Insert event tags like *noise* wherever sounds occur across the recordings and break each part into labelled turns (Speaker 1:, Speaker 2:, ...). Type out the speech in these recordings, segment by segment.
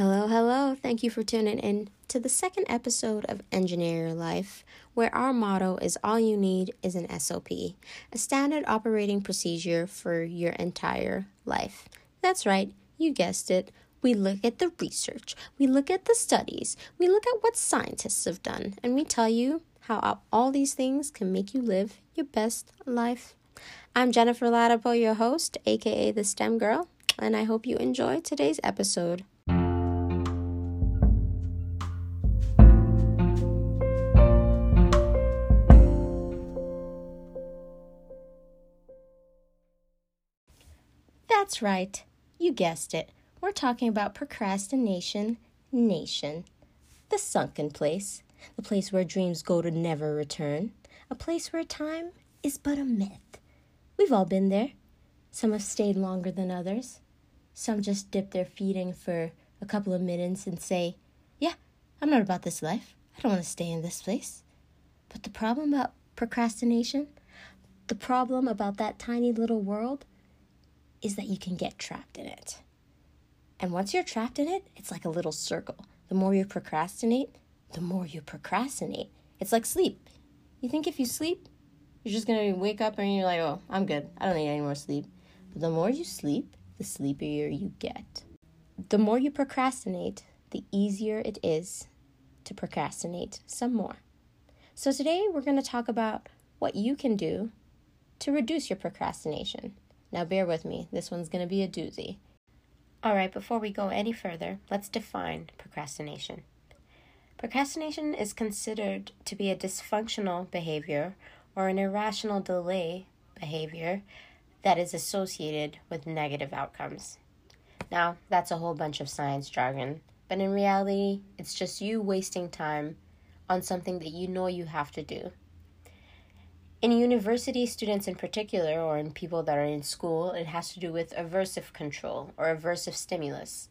Speaker 1: Hello, hello. Thank you for tuning in to the second episode of Engineer Your Life, where our motto is all you need is an SOP, a standard operating procedure for your entire life. That's right, you guessed it. We look at the research, we look at the studies, we look at what scientists have done, and we tell you how all these things can make you live your best life. I'm Jennifer Ladapo, your host, aka the STEM Girl, and I hope you enjoy today's episode. That's right. You guessed it. We're talking about procrastination nation. The sunken place. The place where dreams go to never return. A place where time is but a myth. We've all been there. Some have stayed longer than others. Some just dip their feet in for a couple of minutes and say, Yeah, I'm not about this life. I don't want to stay in this place. But the problem about procrastination, the problem about that tiny little world, is that you can get trapped in it. And once you're trapped in it, it's like a little circle. The more you procrastinate, the more you procrastinate. It's like sleep. You think if you sleep, you're just gonna wake up and you're like, oh, I'm good. I don't need any more sleep. But the more you sleep, the sleepier you get. The more you procrastinate, the easier it is to procrastinate some more. So today we're to talk about what you can do to reduce your procrastination. Now, bear with me, this one's going to be a doozy. All right, before we go any further, let's define procrastination. Procrastination is considered to be a dysfunctional behavior or an irrational delay behavior that is associated with negative outcomes. Now, that's a whole bunch of science jargon, but in reality, it's just you wasting time on something that you know you have to do in university students in particular, or in people that are in school, it has to do with aversive control or aversive stimulus.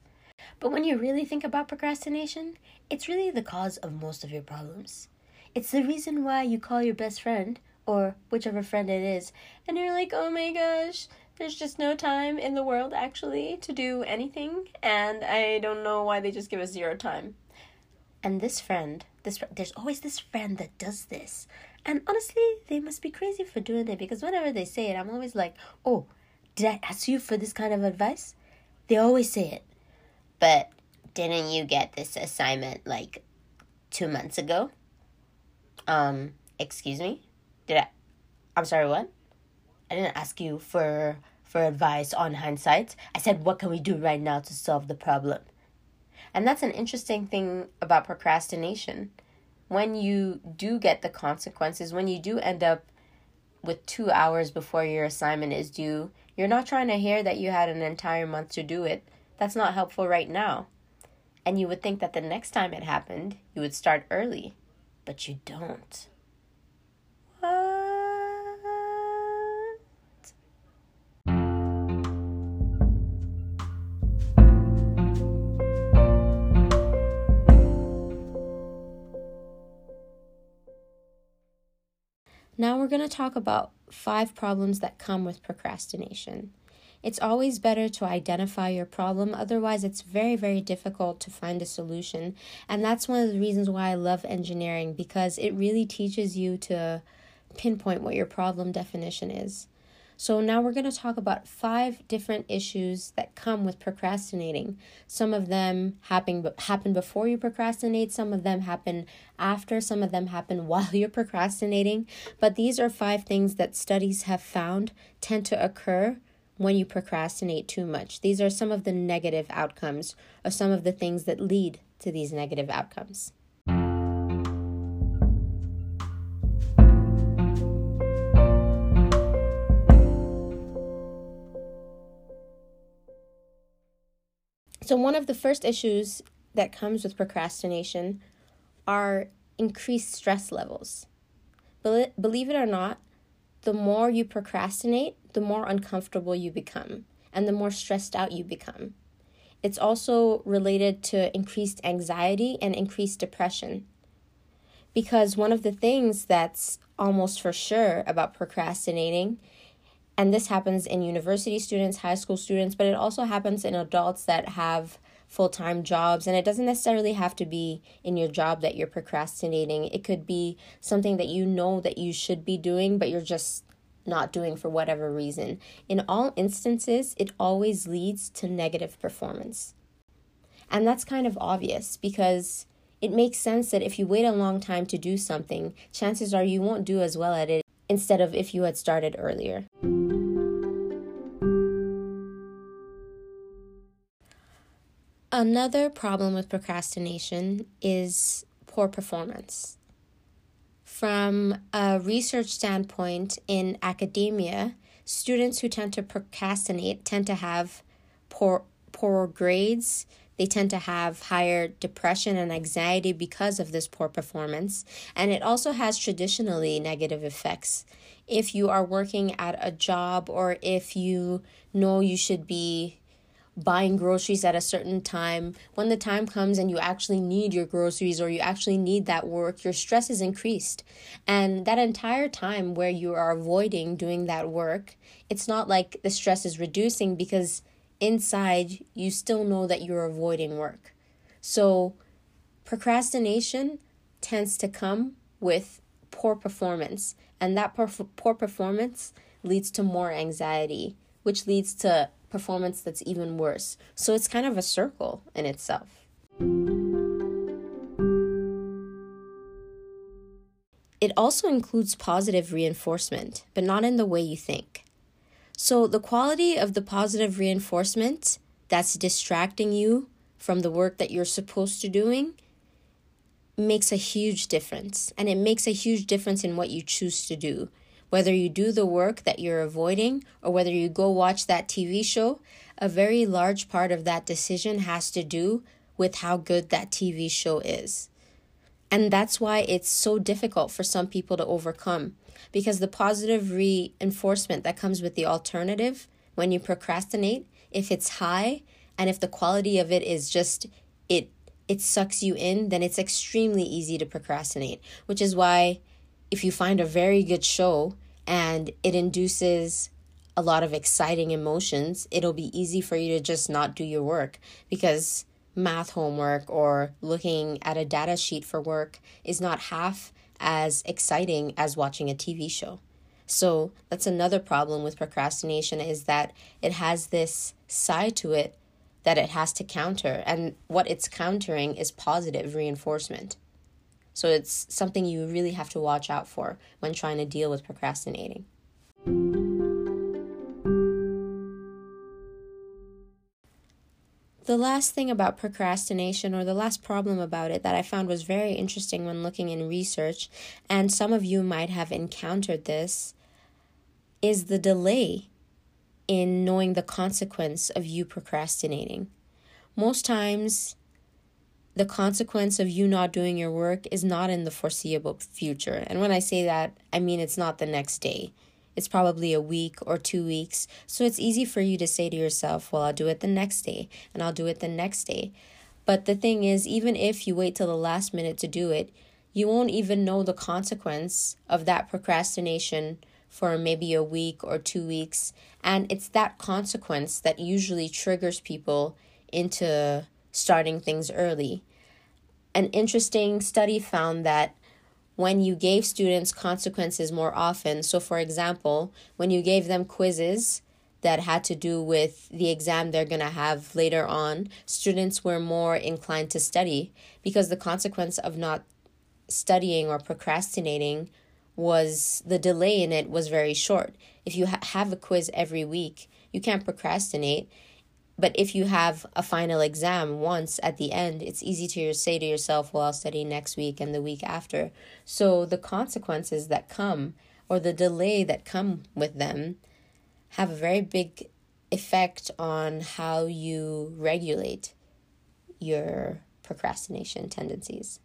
Speaker 1: But when you really think about procrastination, it's really the cause of most of your problems. It's the reason why you call your best friend, or whichever friend it is, and you're like, oh my gosh, there's just no time in the world actually to do anything, and I don't know why they just give us zero time. And this friend, this there's always this friend that does this and honestly, they must be crazy for doing it because whenever they say it, I'm always like, oh, did I ask you for this kind of advice? They always say it. But didn't you get this assignment like two months ago? Um, excuse me? Did I? I'm sorry, what? I didn't ask you for for advice on hindsight. I said, what can we do right now to solve the problem? And that's an interesting thing about procrastination when you do get the consequences, when you do end up with two hours before your assignment is due, you're not trying to hear that you had an entire month to do it. That's not helpful right now. And you would think that the next time it happened, you would start early, but you don't. Going to talk about five problems that come with procrastination. It's always better to identify your problem, otherwise, it's very, very difficult to find a solution. And that's one of the reasons why I love engineering because it really teaches you to pinpoint what your problem definition is. So, now we're going to talk about five different issues that come with procrastinating. Some of them happen, happen before you procrastinate, some of them happen after, some of them happen *laughs* while you're procrastinating. But these are five things that studies have found tend to occur when you procrastinate too much. These are some of the negative outcomes or some of the things that lead to these negative outcomes. So, one of the first issues that comes with procrastination are increased stress levels. Believe it or not, the more you procrastinate, the more uncomfortable you become and the more stressed out you become. It's also related to increased anxiety and increased depression. Because one of the things that's almost for sure about procrastinating and this happens in university students, high school students, but it also happens in adults that have full time jobs. And it doesn't necessarily have to be in your job that you're procrastinating, it could be something that you know that you should be doing, but you're just not doing for whatever reason. In all instances, it always leads to negative performance. And that's kind of obvious because it makes sense that if you wait a long time to do something, chances are you won't do as well at it instead of if you had started earlier. Another problem with procrastination is poor performance. From a research standpoint in academia, students who tend to procrastinate tend to have poor poor grades. They tend to have higher depression and anxiety because of this poor performance. And it also has traditionally negative effects. If you are working at a job or if you know you should be buying groceries at a certain time, when the time comes and you actually need your groceries or you actually need that work, your stress is increased. And that entire time where you are avoiding doing that work, it's not like the stress is reducing because inside you still know that you're avoiding work. So procrastination tends to come with poor performance, and that poor, poor performance leads to more anxiety, which leads to performance that's even worse. So it's kind of a circle in itself. It also includes positive reinforcement, but not in the way you think. So, the quality of the positive reinforcement that's distracting you from the work that you're supposed to doing makes a huge difference. And it makes a huge difference in what you choose to do. Whether you do the work that you're avoiding or whether you go watch that TV show, a very large part of that decision has to do with how good that TV show is. And that's why it's so difficult for some people to overcome because the positive reinforcement that comes with the alternative when you procrastinate, if it's high and if the quality of it is just it it sucks you in, then it's extremely easy to procrastinate, which is why if you find a very good show and it induces a lot of exciting emotions, it'll be easy for you to just not do your work because math homework or looking at a data sheet for work is not half as exciting as watching a TV show. So that's another problem with procrastination is that it has this side to it that it has to counter and what it's countering is positive reinforcement. So it's something you really have to watch out for when trying to deal with procrastinating. The last thing about procrastination, or the last problem about it that I found was very interesting when looking in research, and some of you might have encountered this, is the delay in knowing the consequence of you procrastinating. Most times, the consequence of you not doing your work is not in the foreseeable future. And when I say that, I mean it's not the next day. It's probably a week or two weeks. So it's easy for you to say to yourself, well, I'll do it the next day and I'll do it the next day. But the thing is, even if you wait till the last minute to do it, you won't even know the consequence of that procrastination for maybe a week or two weeks. And it's that consequence that usually triggers people into starting things early an interesting study found that when you gave students consequences more often, so for example, when you gave them quizzes that had to do with the exam they're going to have later on, students were more inclined to study because the consequence of not studying or procrastinating was the delay in it was very short. If you ha- have a quiz every week, you can't procrastinate but if you have a final exam once at the end, it's easy to say to yourself, well, I'll study next week and the week after. So the consequences that come or the delay that come with them have a very big effect on how you regulate your procrastination tendencies.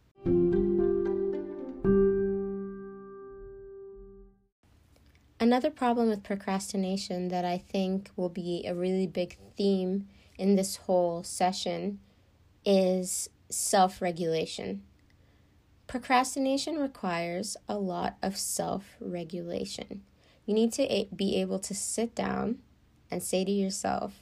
Speaker 1: Another problem with procrastination that I think will be a really big theme in this whole session is self regulation. Procrastination requires a lot of self regulation. You need to be able to sit down and say to yourself,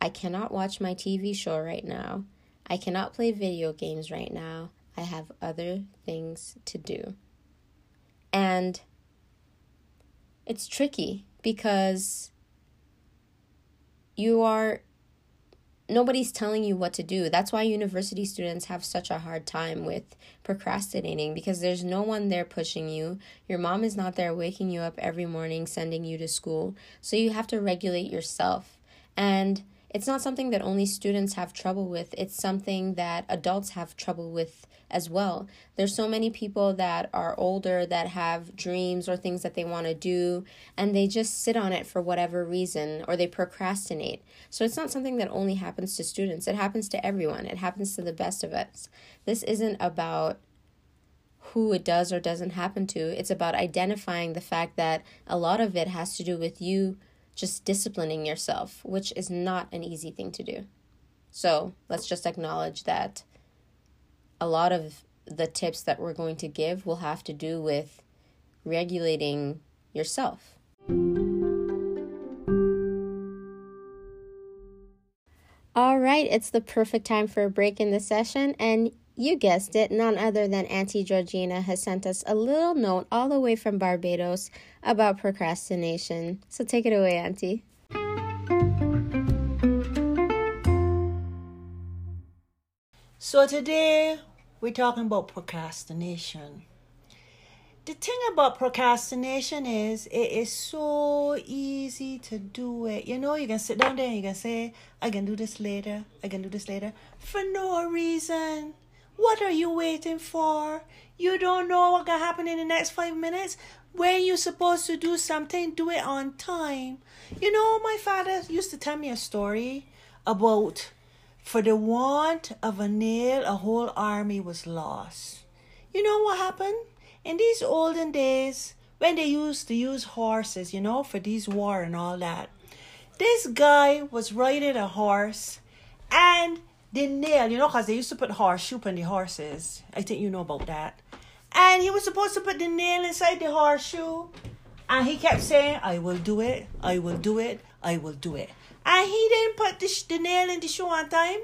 Speaker 1: I cannot watch my TV show right now. I cannot play video games right now. I have other things to do. And it's tricky because you are nobody's telling you what to do. That's why university students have such a hard time with procrastinating because there's no one there pushing you. Your mom is not there waking you up every morning, sending you to school. So you have to regulate yourself. And it's not something that only students have trouble with, it's something that adults have trouble with as well. There's so many people that are older that have dreams or things that they want to do and they just sit on it for whatever reason or they procrastinate. So it's not something that only happens to students, it happens to everyone. It happens to the best of us. This isn't about who it does or doesn't happen to. It's about identifying the fact that a lot of it has to do with you just disciplining yourself, which is not an easy thing to do. So let's just acknowledge that a lot of the tips that we're going to give will have to do with regulating yourself. All right, it's the perfect time for a break in the session, and you guessed it, none other than Auntie Georgina has sent us a little note all the way from Barbados about procrastination. So take it away, Auntie.
Speaker 2: So today we're talking about procrastination. The thing about procrastination is it is so easy to do it. You know, you can sit down there and you can say, I can do this later, I can do this later, for no reason. What are you waiting for? You don't know what can happen in the next five minutes. When you're supposed to do something, do it on time. You know, my father used to tell me a story about for the want of a nail, a whole army was lost. You know what happened? In these olden days, when they used to use horses, you know, for these war and all that, this guy was riding a horse and the nail, you know, because they used to put horseshoe on the horses. I think you know about that. And he was supposed to put the nail inside the horseshoe. And he kept saying, I will do it, I will do it, I will do it. And he didn't put the, sh- the nail in the shoe on time.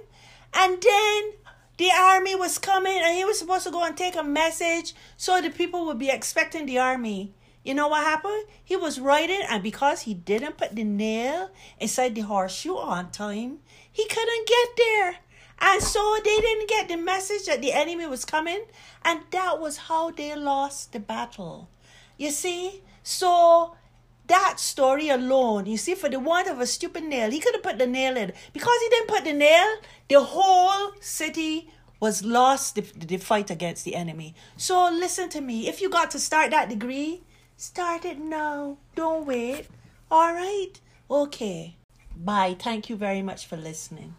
Speaker 2: And then the army was coming and he was supposed to go and take a message so the people would be expecting the army. You know what happened? He was riding, and because he didn't put the nail inside the horseshoe on time, he couldn't get there. And so they didn't get the message that the enemy was coming, and that was how they lost the battle. You see? So that story alone, you see, for the want of a stupid nail, he could have put the nail in. Because he didn't put the nail, the whole city was lost the, the fight against the enemy. So listen to me. If you got to start that degree, start it now. Don't wait. All right? Okay. Bye. Thank you very much for listening.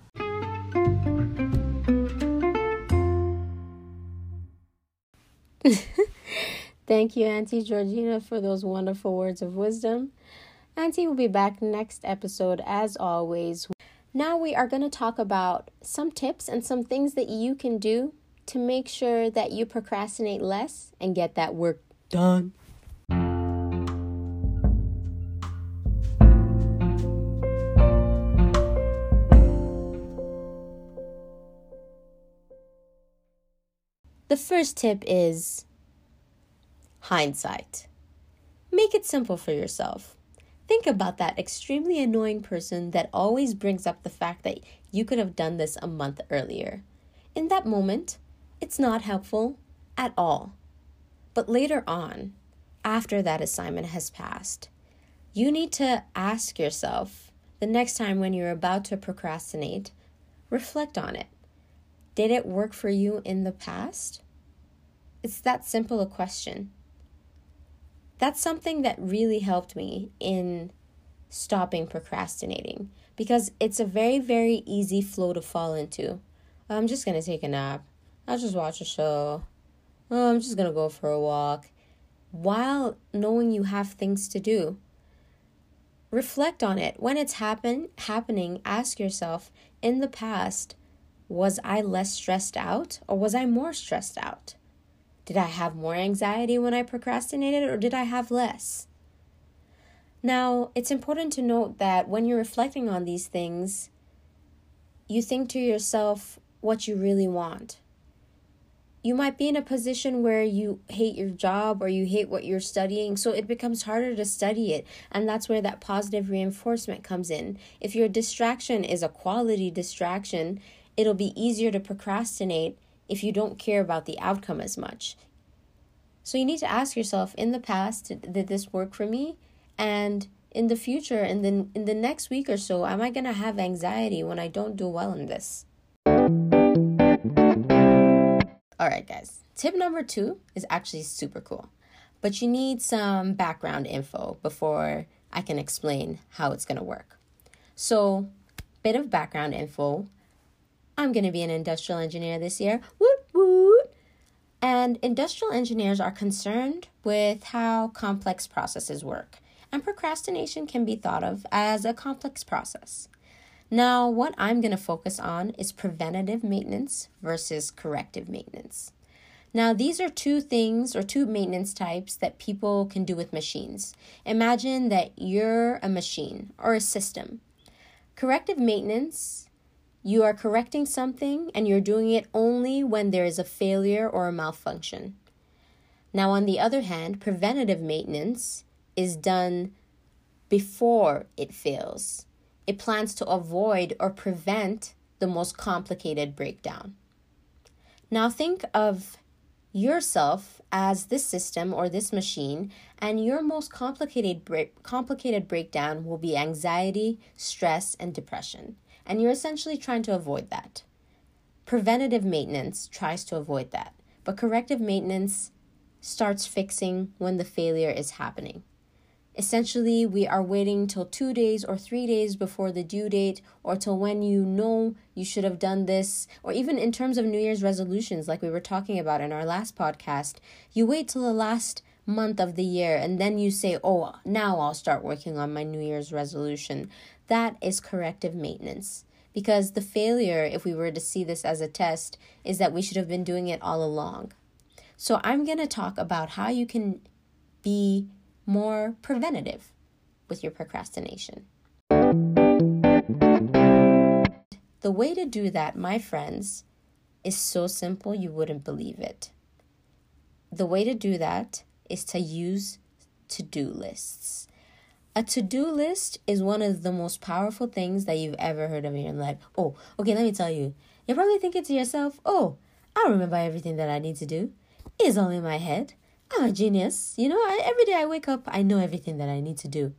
Speaker 2: *laughs*
Speaker 1: Thank you, Auntie Georgina, for those wonderful words of wisdom. Auntie will be back next episode as always. Now we are going to talk about some tips and some things that you can do to make sure that you procrastinate less and get that work done. The first tip is hindsight. Make it simple for yourself. Think about that extremely annoying person that always brings up the fact that you could have done this a month earlier. In that moment, it's not helpful at all. But later on, after that assignment has passed, you need to ask yourself the next time when you're about to procrastinate, reflect on it. Did it work for you in the past? It's that simple a question. That's something that really helped me in stopping procrastinating because it's a very, very easy flow to fall into. I'm just going to take a nap. I'll just watch a show. Oh, I'm just going to go for a walk. While knowing you have things to do, reflect on it. When it's happen happening, ask yourself, in the past, was I less stressed out or was I more stressed out? Did I have more anxiety when I procrastinated or did I have less? Now, it's important to note that when you're reflecting on these things, you think to yourself what you really want. You might be in a position where you hate your job or you hate what you're studying, so it becomes harder to study it. And that's where that positive reinforcement comes in. If your distraction is a quality distraction, it'll be easier to procrastinate if you don't care about the outcome as much. So you need to ask yourself in the past, did this work for me? And in the future, in the in the next week or so, am I gonna have anxiety when I don't do well in this? Alright guys, tip number two is actually super cool. But you need some background info before I can explain how it's gonna work. So, bit of background info. I'm gonna be an industrial engineer this year. Woot woot! And industrial engineers are concerned with how complex processes work, and procrastination can be thought of as a complex process. Now, what I'm going to focus on is preventative maintenance versus corrective maintenance. Now, these are two things or two maintenance types that people can do with machines. Imagine that you're a machine or a system. Corrective maintenance you are correcting something and you're doing it only when there is a failure or a malfunction. Now, on the other hand, preventative maintenance is done before it fails. It plans to avoid or prevent the most complicated breakdown. Now, think of yourself as this system or this machine, and your most complicated break- complicated breakdown will be anxiety, stress, and depression and you're essentially trying to avoid that. Preventative maintenance tries to avoid that, but corrective maintenance starts fixing when the failure is happening. Essentially, we are waiting till two days or three days before the due date, or till when you know you should have done this, or even in terms of New Year's resolutions, like we were talking about in our last podcast, you wait till the last month of the year and then you say, oh, now I'll start working on my New Year's resolution. That is corrective maintenance. Because the failure, if we were to see this as a test, is that we should have been doing it all along. So I'm going to talk about how you can be more preventative with your procrastination. The way to do that, my friends, is so simple you wouldn't believe it. The way to do that is to use to do lists. A to do list is one of the most powerful things that you've ever heard of in your life. Oh, okay, let me tell you. You're probably thinking to yourself, oh, I remember everything that I need to do. It's all in my head. I'm a genius. You know, I, every day I wake up, I know everything that I need to do.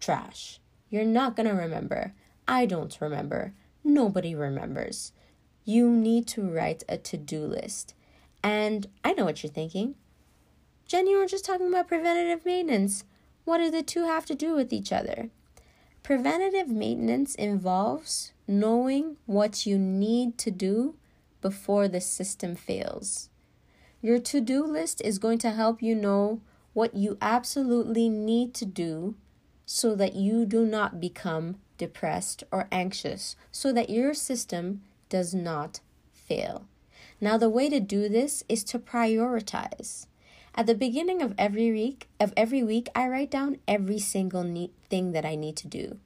Speaker 1: Trash. You're not going to remember. I don't remember. Nobody remembers. You need to write a to do list. And I know what you're thinking. Jenny, you were just talking about preventative maintenance. What do the two have to do with each other? Preventative maintenance involves knowing what you need to do before the system fails. Your to do list is going to help you know what you absolutely need to do so that you do not become depressed or anxious, so that your system does not fail. Now, the way to do this is to prioritize. At the beginning of every week, of every week, I write down every single neat thing that I need to do.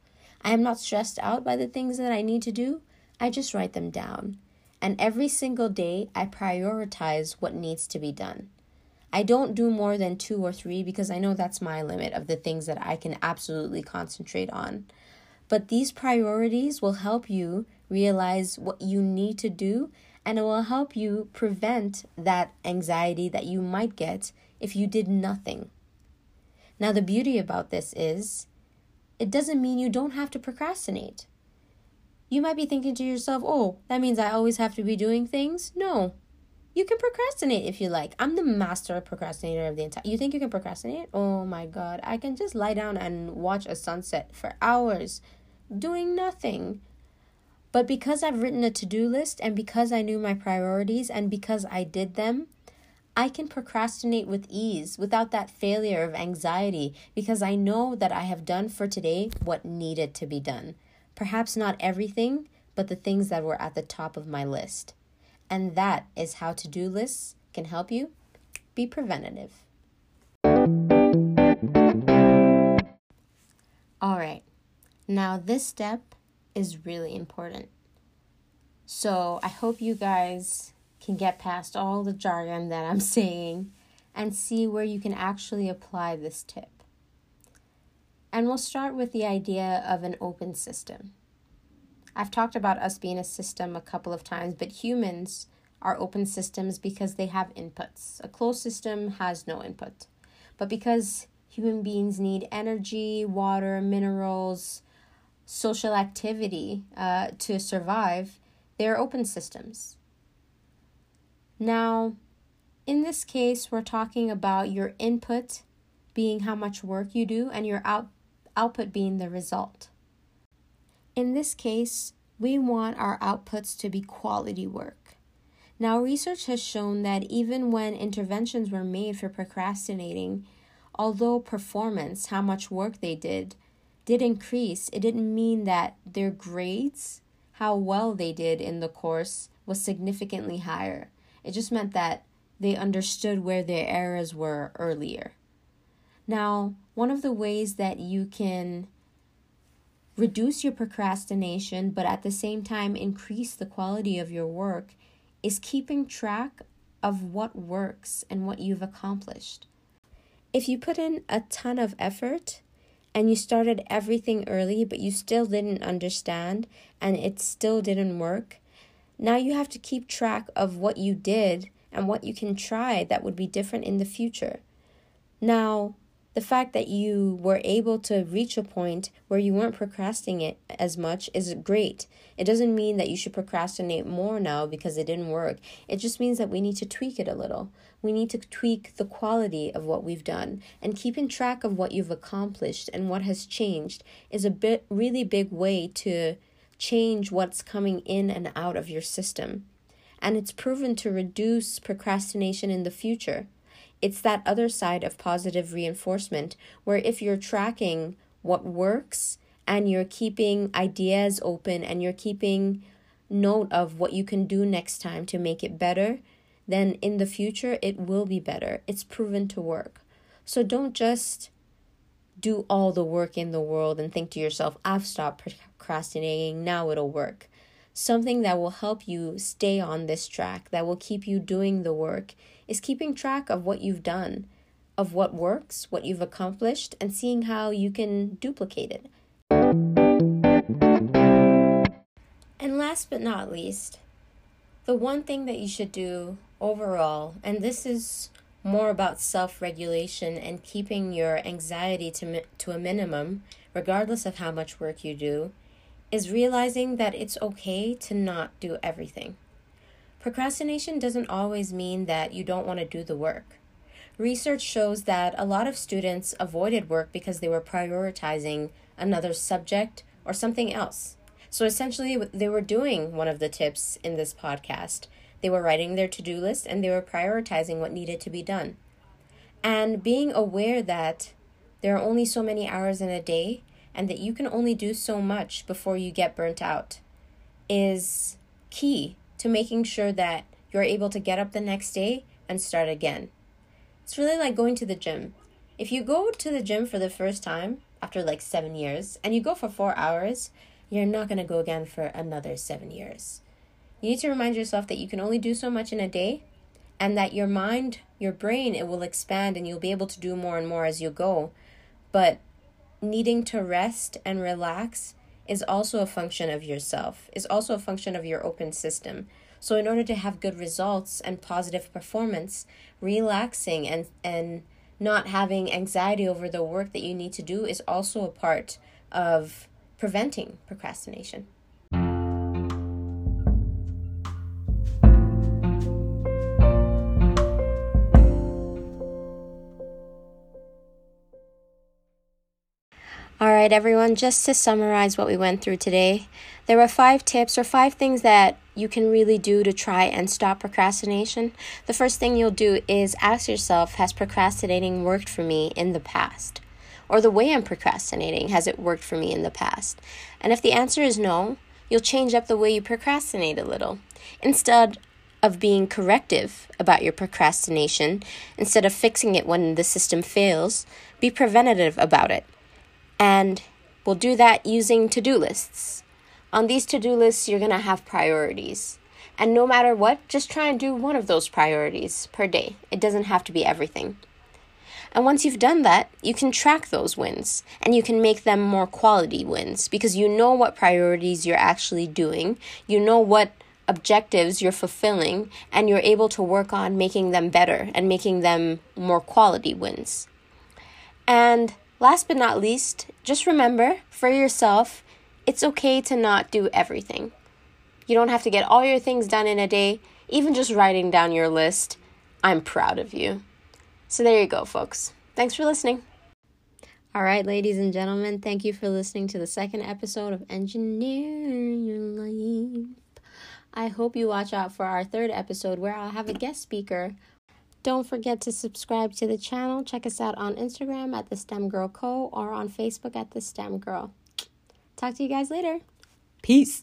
Speaker 1: I am not stressed out by the things that I need to do. I just write them down. And every single day, I prioritize what needs to be done. I don't do more than two or three because I know that's my limit of the things that I can absolutely concentrate on. But these priorities will help you realize what you need to do and it will help you prevent that anxiety that you might get if you did nothing. Now, the beauty about this is it doesn't mean you don't have to procrastinate. You might be thinking to yourself, oh, that means I always have to be doing things. No, you can procrastinate if you like. I'm the master procrastinator of the entire. You think you can procrastinate? Oh my god, I can just lie down and watch a sunset for hours doing nothing. But because I've written a to do list and because I knew my priorities and because I did them, I can procrastinate with ease without that failure of anxiety because I know that I have done for today what needed to be done. Perhaps not everything, but the things that were at the top of my list. And that is how to do lists can help you be preventative. All right, now this step is really important. So I hope you guys can get past all the jargon that I'm *laughs* saying and see where you can actually apply this tip. And we'll start with the idea of an open system. I've talked about us being a system a couple of times, but humans are open systems because they have inputs. A closed system has no input. But because human beings need energy, water, minerals, social activity uh, to survive, they're open systems. Now, in this case, we're talking about your input being how much work you do and your out- output being the result. In this case, we want our outputs to be quality work. Now, research has shown that even when interventions were made for procrastinating, although performance, how much work they did, did increase, it didn't mean that their grades, how well they did in the course, was significantly higher. It just meant that they understood where their errors were earlier. Now, one of the ways that you can reduce your procrastination, but at the same time increase the quality of your work, is keeping track of what works and what you've accomplished. If you put in a ton of effort and you started everything early, but you still didn't understand and it still didn't work, now you have to keep track of what you did and what you can try that would be different in the future. Now, the fact that you were able to reach a point where you weren't procrastinating it as much is great. It doesn't mean that you should procrastinate more now because it didn't work. It just means that we need to tweak it a little. We need to tweak the quality of what we've done. And keeping track of what you've accomplished and what has changed is a bit really big way to change what's coming in and out of your system and it's proven to reduce procrastination in the future. It's that other side of positive reinforcement where if you're tracking what works and you're keeping ideas open and you're keeping note of what you can do next time to make it better, then in the future it will be better. It's proven to work. So don't just do all the work in the world and think to yourself, I've stopped procrastinating, now it'll work something that will help you stay on this track, that will keep you doing the work, is keeping track of what you've done, of what works, what you've accomplished, and seeing how you can duplicate it. And last but not least, the one thing that you should do overall, and this is more about self regulation and keeping your anxiety to, to a minimum, regardless of how much work you do, is realizing that it's okay to not do everything. Procrastination doesn't always mean that you don't want to do the work. Research shows that a lot of students avoided work because they were prioritizing another subject or something else. So essentially, they were doing one of the tips in this podcast. They were writing their to do list and they were prioritizing what needed to be done. And being aware that there are only so many hours in a day and that you can only do so much before you get burnt out is key to making sure that you're able to get up the next day and start again. It's really like going to the gym. If you go to the gym for the first time after like seven years and you go for four hours, you're not going to go again for another seven years. You need to remind yourself that you can only do so much in a day and that your mind, your brain, it will expand and you'll be able to do more and more as you go. But needing to rest and relax is also a function of yourself, is also a function of your open system. So in order to have good results and positive performance, relaxing and and not having anxiety over the work that you need to do is also a part of preventing procrastination. All right, everyone, just to summarize what we went through today, there were five tips or five things that you can really do to try and stop procrastination. The first thing you'll do is ask yourself Has procrastinating worked for me in the past? Or the way I'm procrastinating, has it worked for me in the past? And if the answer is no, you'll change up the way you procrastinate a little. Instead of being corrective about your procrastination, instead of fixing it when the system fails, be preventative about it and we'll do that using to do lists. On these to do lists, you're going to have priorities. And no matter what, just try and do one of those priorities per day. It doesn't have to be everything. And once you've done that, you can track those wins and you can make them more quality wins because you know what priorities you're actually doing. You know what objectives you're fulfilling and you're able to work on making them better and making them more quality wins. And last but not least, just remember for yourself, it's okay to not do everything. You don't have to get all your things done in a day, even just writing down your list. I'm proud of you. So there you go, folks. Thanks for listening. All right, ladies and gentlemen, thank you for listening to the second episode of Engineer Your Life. I hope you watch out for our third episode where I'll have a guest speaker. Don't forget to subscribe to the channel. Check us out on Instagram at the STEM Girl Co. or on Facebook at the STEM Girl. Talk to you guys later. Peace.